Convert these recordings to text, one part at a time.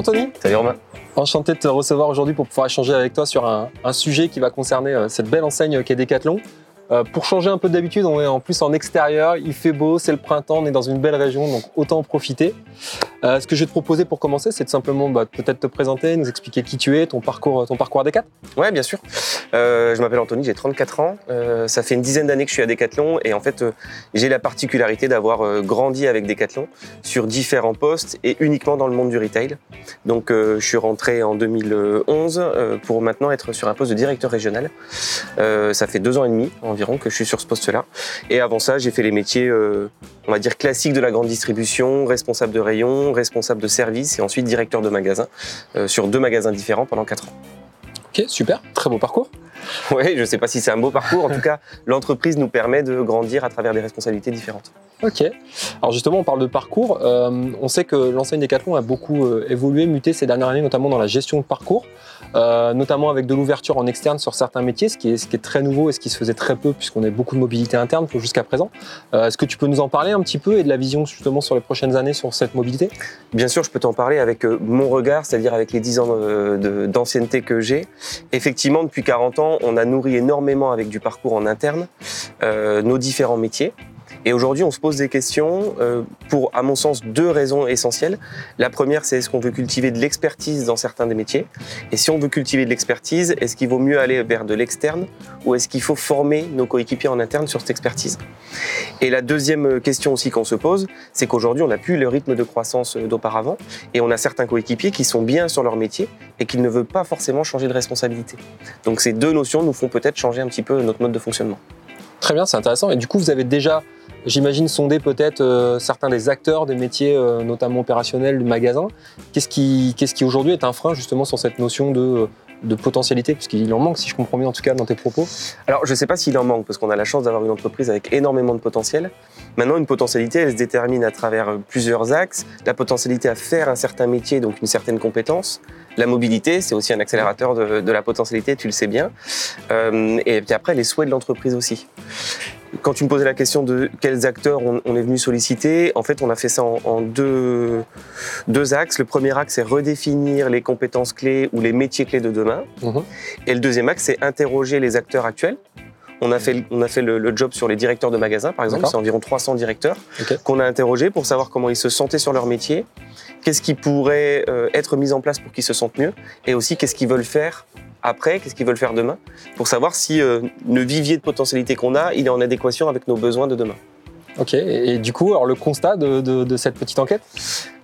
Anthony. Salut Romain. Enchanté de te recevoir aujourd'hui pour pouvoir échanger avec toi sur un, un sujet qui va concerner euh, cette belle enseigne qu'est Decathlon. Euh, pour changer un peu d'habitude, on est en plus en extérieur, il fait beau, c'est le printemps, on est dans une belle région, donc autant en profiter. Euh, ce que je vais te proposer pour commencer, c'est de simplement bah, peut-être te présenter, nous expliquer qui tu es, ton parcours, ton parcours à Decathlon. Ouais, bien sûr. Euh, je m'appelle Anthony, j'ai 34 ans. Ça fait une dizaine d'années que je suis à Decathlon et en fait, j'ai la particularité d'avoir grandi avec Decathlon sur différents postes et uniquement dans le monde du retail. Donc, je suis rentré en 2011 euh, pour maintenant être sur un poste de directeur régional. Ça fait deux ans et demi environ que je suis sur ce poste-là. Et avant ça, j'ai fait les métiers, euh, on va dire classiques de la grande distribution, responsable de rayon, responsable de service et ensuite directeur de magasin euh, sur deux magasins différents pendant quatre ans. Ok, super, très beau parcours. Oui, je ne sais pas si c'est un beau parcours. En tout cas, l'entreprise nous permet de grandir à travers des responsabilités différentes. Ok. Alors justement, on parle de parcours. Euh, on sait que l'enseigne Decathlon a beaucoup euh, évolué, muté ces dernières années, notamment dans la gestion de parcours, euh, notamment avec de l'ouverture en externe sur certains métiers, ce qui, est, très nouveau et ce qui se faisait très peu puisqu'on a beaucoup de mobilité interne jusqu'à présent. Euh, Est-ce que tu peux nous en parler un petit peu et de la vision justement sur les prochaines années sur cette mobilité? Bien sûr, je peux t'en parler avec euh, mon regard, c'est-à-dire avec les 10 ans d'ancienneté que j'ai. Effectivement, depuis 40 ans, on a nourri énormément avec du parcours en interne nos différents métiers. Et aujourd'hui, on se pose des questions euh, pour, à mon sens, deux raisons essentielles. La première, c'est est-ce qu'on veut cultiver de l'expertise dans certains des métiers? Et si on veut cultiver de l'expertise, est-ce qu'il vaut mieux aller vers de l'externe ou est-ce qu'il faut former nos coéquipiers en interne sur cette expertise? Et la deuxième question aussi qu'on se pose, c'est qu'aujourd'hui, on n'a plus le rythme de croissance euh, d'auparavant et on a certains coéquipiers qui sont bien sur leur métier et qui ne veulent pas forcément changer de responsabilité. Donc ces deux notions nous font peut-être changer un petit peu notre mode de fonctionnement. Très bien, c'est intéressant. Et du coup, vous avez déjà, j'imagine, sondé peut-être euh, certains des acteurs des métiers, euh, notamment opérationnels du magasin. Qu'est-ce qui, qu'est-ce qui aujourd'hui est un frein justement sur cette notion de, de potentialité? Puisqu'il en manque, si je comprends bien en tout cas dans tes propos. Alors, je ne sais pas s'il en manque, parce qu'on a la chance d'avoir une entreprise avec énormément de potentiel. Maintenant, une potentialité, elle se détermine à travers euh, plusieurs axes. La potentialité à faire un certain métier, donc une certaine compétence. La mobilité, c'est aussi un accélérateur de, de la potentialité, tu le sais bien. Euh, et puis après, les souhaits de l'entreprise aussi. Quand tu me posais la question de quels acteurs on, on est venu solliciter, en fait, on a fait ça en, en deux, deux axes. Le premier axe, c'est redéfinir les compétences clés ou les métiers clés de demain. Mhm. Et le deuxième axe, c'est interroger les acteurs actuels. On a fait, on a fait le, le job sur les directeurs de magasins, par exemple. C'est environ 300 directeurs qu'on a interrogés pour savoir comment ils se sentaient sur leur métier, qu'est-ce qui pourrait euh, être mis en place pour qu'ils se sentent mieux, et aussi qu'est-ce qu'ils veulent faire après, qu'est-ce qu'ils veulent faire demain, pour savoir si euh, le vivier de potentialité qu'on a, il est en adéquation avec nos besoins de demain. Ok. Et, et du coup, alors le constat de, de- de cette petite enquête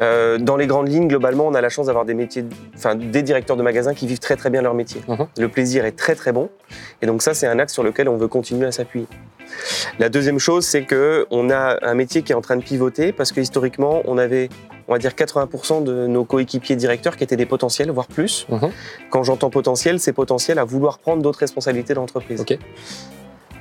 Euh, dans les grandes lignes, globalement, on a la chance d'avoir des métiers, enfin des directeurs de magasins qui vivent très très bien leur métier. Mhm. Le plaisir est très très bon, et donc ça c'est un axe sur lequel on veut continuer à s'appuyer. La deuxième chose, c'est que on a un métier qui est en train de pivoter parce que historiquement, on avait, on va dire 80% de nos coéquipiers directeurs qui étaient des potentiels, voire plus. Mhm. Quand j'entends potentiel, c'est potentiel à vouloir prendre d'autres responsabilités dans l'entreprise.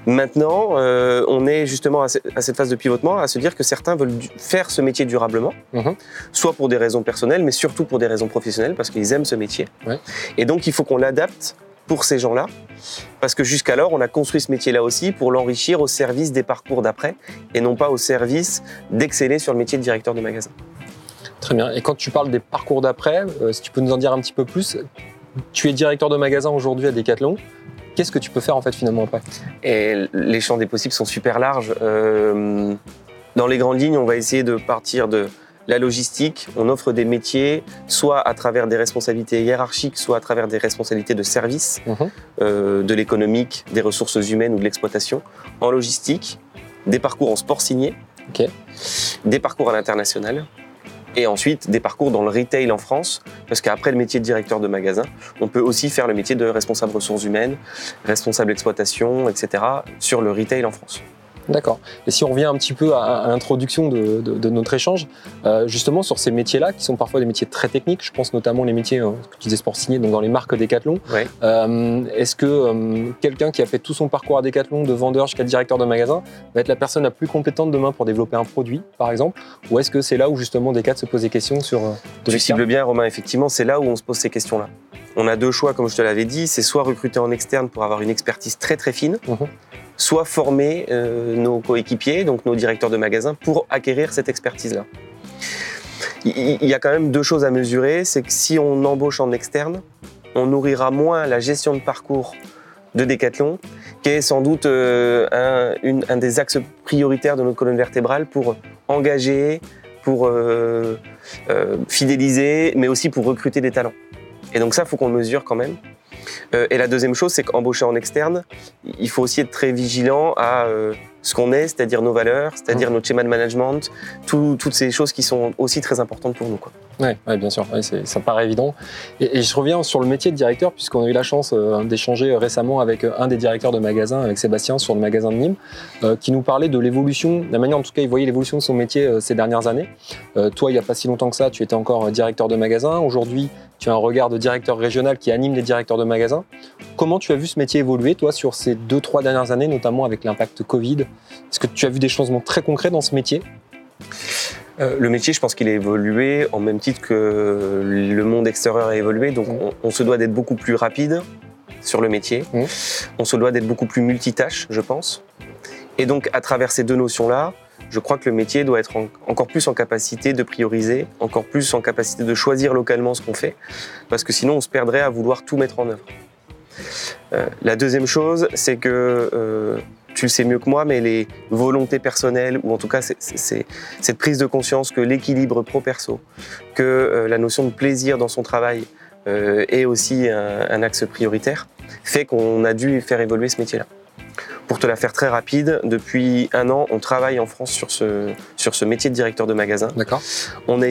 Maintenant, euh, on est justement à ce- à cette phase de pivotement, à se dire que certains veulent faire ce métier durablement, Mhm. soit pour des raisons personnelles, mais surtout pour des raisons professionnelles, parce qu'ils aiment ce métier. Ouais. Et donc, il faut qu'on l'adapte pour ces gens-là, parce que jusqu'alors, on a construit ce métier-là aussi pour l'enrichir au service des parcours d'après, et non pas au service d'exceller sur le métier de directeur de magasin. Très bien. Et quand tu parles des parcours d'après, euh, si tu peux nous en dire un petit peu plus, tu es directeur de magasin aujourd'hui à Decathlon. Qu'est-ce que tu peux faire en fait finalement après? Et les champs des possibles sont super larges. Euh, dans les grandes lignes, on va essayer de partir de la logistique. On offre des métiers, soit à travers des responsabilités hiérarchiques, soit à travers des responsabilités de service, Mhm. euh, de l'économique, des ressources humaines ou de l'exploitation. En logistique, des parcours en sport signé, des parcours à l'international. Et ensuite, des parcours dans le retail en France, parce qu'après le métier de directeur de magasin, on peut aussi faire le métier de responsable ressources humaines, responsable exploitation, etc., sur le retail en France. D'accord. Et si on revient un petit peu à, à l'introduction de, de- de notre échange, euh, justement sur ces métiers-là, qui sont parfois des métiers très techniques, je pense notamment les métiers euh, que tu disais sport signé, donc dans les marques Decathlon. Ouais. Euh, Est-ce que euh, quelqu'un qui a fait tout son parcours à Decathlon, de vendeur jusqu'à directeur de magasin, va être la personne la plus compétente demain pour développer un produit, par exemple? Ou est-ce que c'est là où justement Decat se pose des questions sur de Tu cibles bien, Romain, effectivement, c'est là où on se pose ces questions-là. On a deux choix, comme je te l'avais dit, c'est soit recruter en externe pour avoir une expertise très très fine, Mhm. soit former euh, nos coéquipiers, donc nos directeurs de magasin, pour acquérir cette expertise-là. Il y a quand même deux choses à mesurer. C'est que si on embauche en externe, on nourrira moins la gestion de parcours de Decathlon, qui est sans doute euh, un, un, des axes prioritaires de notre colonne vertébrale pour engager, pour euh, fidéliser, mais aussi pour recruter des talents. Et donc ça, il faut qu'on mesure quand même. Euh, et la deuxième chose, c'est qu'embaucher en externe, il faut aussi être très vigilant à euh, ce qu'on est, c'est-à-dire nos valeurs, c'est-à-dire mmh. notre schéma de management, toutes ces choses qui sont aussi très importantes pour nous. Oui, ouais, bien sûr, ça paraît évident. Et, je reviens sur le métier de directeur, puisqu'on a eu la chance euh, d'échanger récemment avec un des directeurs de magasin, avec Sébastien, sur le magasin de Nîmes, qui nous parlait de l'évolution, de la manière en tout cas il voyait l'évolution de son métier ces dernières années. toi, il n'y a pas si longtemps que ça, tu étais encore directeur de magasin. Aujourd'hui, tu as un regard de directeur régional qui anime les directeurs de magasins. Comment tu as vu ce métier évoluer, toi, sur ces deux, trois dernières années, notamment avec l'impact Covid? Est-ce que tu as vu des changements très concrets dans ce métier? Euh, le métier, je pense qu'il a évolué en même titre que le monde extérieur a évolué. Donc, mmh. on, se doit d'être beaucoup plus rapide sur le métier. Mmh. On se doit d'être beaucoup plus multitâche, je pense. Et donc, à travers ces deux notions-là, je crois que le métier doit être encore plus en capacité de prioriser, encore plus en capacité de choisir localement ce qu'on fait, parce que sinon on se perdrait à vouloir tout mettre en œuvre. Euh, la deuxième chose, c'est que euh, tu le sais mieux que moi, mais les volontés personnelles, ou en tout cas cette prise de conscience que l'équilibre pro-perso, que euh, la notion de plaisir dans son travail est aussi un axe prioritaire, fait qu'on a dû faire évoluer ce métier-là. Pour te la faire très rapide, depuis un an, on travaille en France sur ce, sur ce métier de directeur de magasin. D'accord. On, a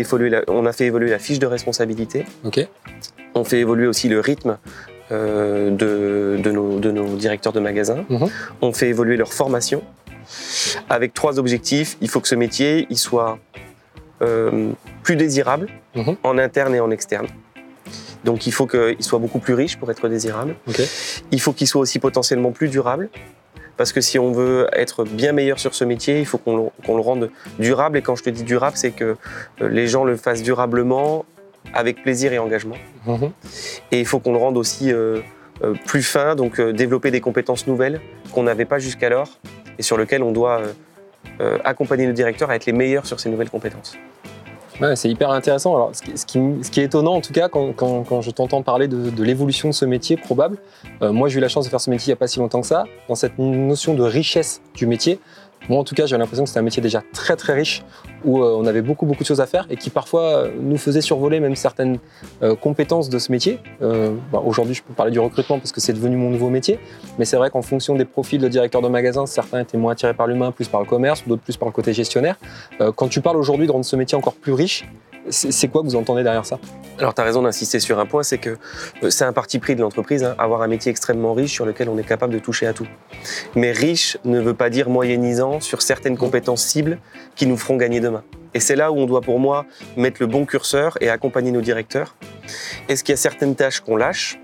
on a fait évoluer la fiche de responsabilité. Ok. On fait évoluer aussi le rythme euh, de, de, nos, de, nos, directeurs de magasin. Mhm. On fait évoluer leur formation avec trois objectifs. Il faut que ce métier il soit euh, plus désirable mhm. en interne et en externe. Donc il faut qu'il soit beaucoup plus riche pour être désirable. Il faut qu'il soit aussi potentiellement plus durable. Parce que si on veut être bien meilleur sur ce métier, il faut qu'on le, rende durable. Et quand je te dis durable, c'est que euh, les gens le fassent durablement, avec plaisir et engagement. Mhm. Et il faut qu'on le rende aussi euh, euh, plus fin, donc développer des compétences nouvelles qu'on n'avait pas jusqu'alors et sur lesquelles on doit accompagner nos directeurs à être les meilleurs sur ces nouvelles compétences c'est hyper intéressant. Alors, ce qui, est étonnant, en tout cas, quand, je t'entends parler de, l'évolution de ce métier probable, euh, moi j'ai eu la chance de faire ce métier il n'y a pas si longtemps que ça, dans cette notion de richesse du métier, moi, en tout cas, j'ai l'impression que c'était un métier déjà très très riche où euh, on avait beaucoup beaucoup de choses à faire et qui parfois euh, nous faisait survoler même certaines euh, compétences de ce métier. Bah, aujourd'hui, je peux parler du recrutement parce que c'est devenu mon nouveau métier, mais c'est vrai qu'en fonction des profils de directeurs de magasin, certains étaient moins attirés par l'humain, plus par le commerce, d'autres plus par le côté gestionnaire. quand tu parles aujourd'hui de rendre ce métier encore plus riche, c'est quoi que vous entendez derrière ça? Alors, tu as raison d'insister sur un point, c'est que euh, c'est un parti pris de l'entreprise, hein, avoir un métier extrêmement riche sur lequel on est capable de toucher à tout. Mais riche ne veut pas dire moyennisant sur certaines compétences cibles qui nous feront gagner demain. Et c'est là où on doit, pour moi, mettre le bon curseur et accompagner nos directeurs. Est-ce qu'il y a certaines tâches qu'on lâche?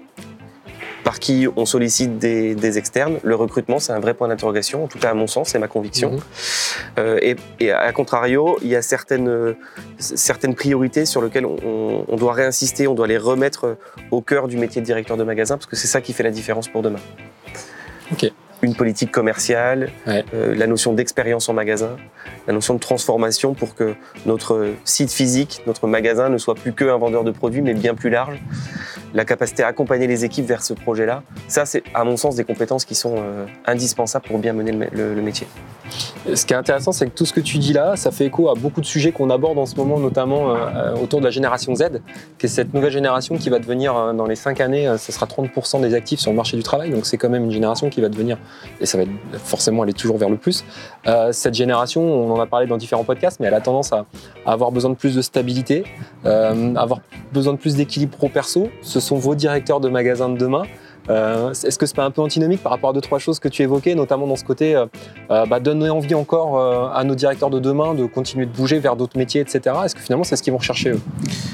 Par qui on sollicite des, externes. Le recrutement, c'est un vrai point d'interrogation, en tout cas à mon sens, c'est ma conviction. Mhm. Euh, et, à contrario, il y a certaines, certaines priorités sur lesquelles on, on, doit réinsister, on doit les remettre au cœur du métier de directeur de magasin, parce que c'est ça qui fait la différence pour demain. Ok une politique commerciale, euh, la notion d'expérience en magasin, la notion de transformation pour que notre site physique, notre magasin ne soit plus qu'un vendeur de produits, mais bien plus large. La capacité à accompagner les équipes vers ce projet-là, ça c'est à mon sens des compétences qui sont euh, indispensables pour bien mener le, métier. Ce qui est intéressant, c'est que tout ce que tu dis là, ça fait écho à beaucoup de sujets qu'on aborde en ce moment, notamment euh, autour de la génération Z, qui est cette nouvelle génération qui va devenir, dans les cinq années, ce sera 30% des actifs sur le marché du travail. Donc c'est quand même une génération qui va devenir et ça va forcément aller toujours vers le plus. Euh, cette génération, on en a parlé dans différents podcasts, mais elle a tendance à, avoir besoin de plus de stabilité, euh, avoir besoin de plus d'équilibre pro-perso. Sont vos directeurs de magasins de demain. Euh, est-ce que c'est pas un peu antinomique par rapport à deux trois choses que tu évoquais, notamment dans ce côté euh, euh, bah, donner envie encore à nos directeurs de demain de continuer de bouger vers d'autres métiers, etc. Est-ce que finalement c'est ce qu'ils vont rechercher eux?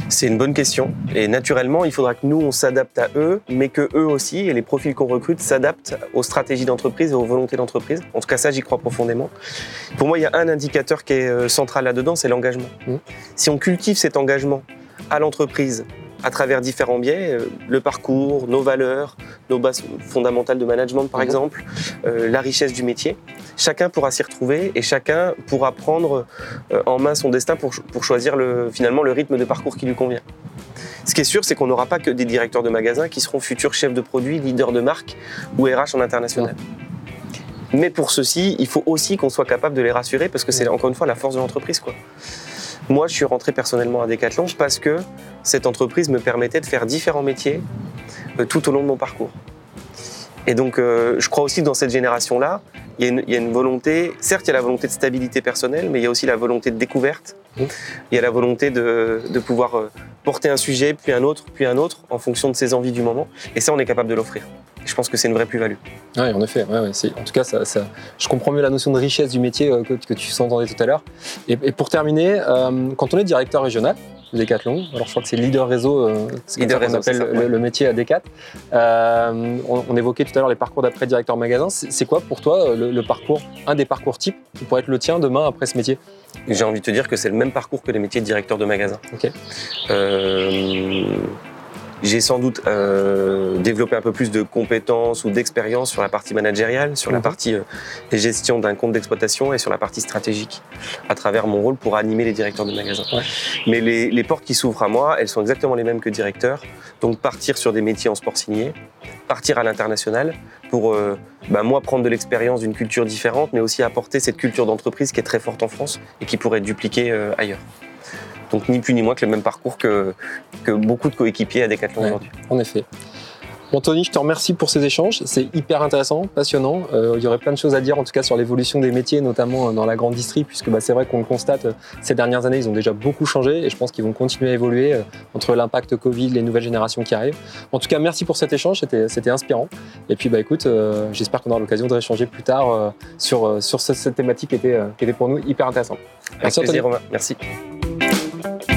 C'est une bonne question. Et naturellement, il faudra que nous on s'adapte à eux, mais que eux aussi et les profils qu'on recrute s'adaptent aux stratégies d'entreprise et aux volontés d'entreprise. En tout cas, ça j'y crois profondément. Pour moi, il y a un indicateur qui est central là-dedans, c'est l'engagement. Mmh. Si on cultive cet engagement à l'entreprise à travers différents biais, euh, le parcours, nos valeurs, nos bases fondamentales de management par Mhm. exemple, euh, la richesse du métier. Chacun pourra s'y retrouver et chacun pourra prendre euh, en main son destin pour, pour choisir le, finalement le rythme de parcours qui lui convient. Ce qui est sûr, c'est qu'on n'aura pas que des directeurs de magasins qui seront futurs chefs de produits, leaders de marque ou RH en international. Mais pour ceci, il faut aussi qu'on soit capable de les rassurer parce que c'est encore une fois la force de l'entreprise. quoi. Moi, je suis rentré personnellement à Decathlon parce que cette entreprise me permettait de faire différents métiers euh, tout au long de mon parcours. Et donc, euh, je crois aussi que dans cette génération-là, il y, a une- volonté, certes, il y a la volonté de stabilité personnelle, mais il y a aussi la volonté de découverte. Il y a la volonté de, de pouvoir euh, porter un sujet, puis un autre, puis un autre, en fonction de ses envies du moment. Et ça, on est capable de l'offrir. Je pense que c'est une vraie plus-value. Oui, en effet. ouais, ouais, en tout cas, ça, ça- je comprends mieux la notion de richesse du métier euh, que, que tu s'entendais tout à l'heure. Et, et pour terminer, euh, quand on est directeur régional de Decathlon, alors je crois que c'est leader réseau, euh, c'est ça qu'on appelle ça, le, ouais. le métier à Decat. On, on évoquait tout à l'heure les parcours d'après directeur magasin. C'est quoi pour toi le, le parcours, un des parcours types qui pourrait être le tien demain après ce métier? J'ai envie de te dire que c'est le même parcours que les métiers de directeur de magasin. Ok. J'ai sans doute euh, développé un peu plus de compétences ou d'expérience sur la partie managériale, sur la Mhm. partie euh, gestion d'un compte d'exploitation et sur la partie stratégique, à travers mon rôle pour animer les directeurs de magasins. Ouais. Mais les, les portes qui s'ouvrent à moi, elles sont exactement les mêmes que directeur. Donc partir sur des métiers en sport signé, partir à l'international pour euh, bah, moi prendre de l'expérience d'une culture différente, mais aussi apporter cette culture d'entreprise qui est très forte en France et qui pourrait être dupliquée ailleurs. Donc ni plus ni moins que le même parcours que, que beaucoup de coéquipiers à Decathlon Ouais. aujourd'hui. En effet. Bon, Tony, je te remercie pour ces échanges. C'est hyper intéressant, passionnant. Euh, il y aurait plein de choses à dire, en tout cas, sur l'évolution des métiers, notamment euh, dans la grande distrie, puisque bah, c'est vrai qu'on le constate, euh, ces dernières années, ils ont déjà beaucoup changé et je pense qu'ils vont continuer à évoluer euh, entre l'impact Covid, les nouvelles générations qui arrivent. En tout cas, merci pour cet échange, c'était inspirant. Et puis, bah, écoute, euh, j'espère qu'on aura l'occasion de rééchanger plus tard sur, sur ce- cette thématique qui était, qui était pour nous hyper intéressante. Avec Merci, Anthony. Romain. Merci. thank you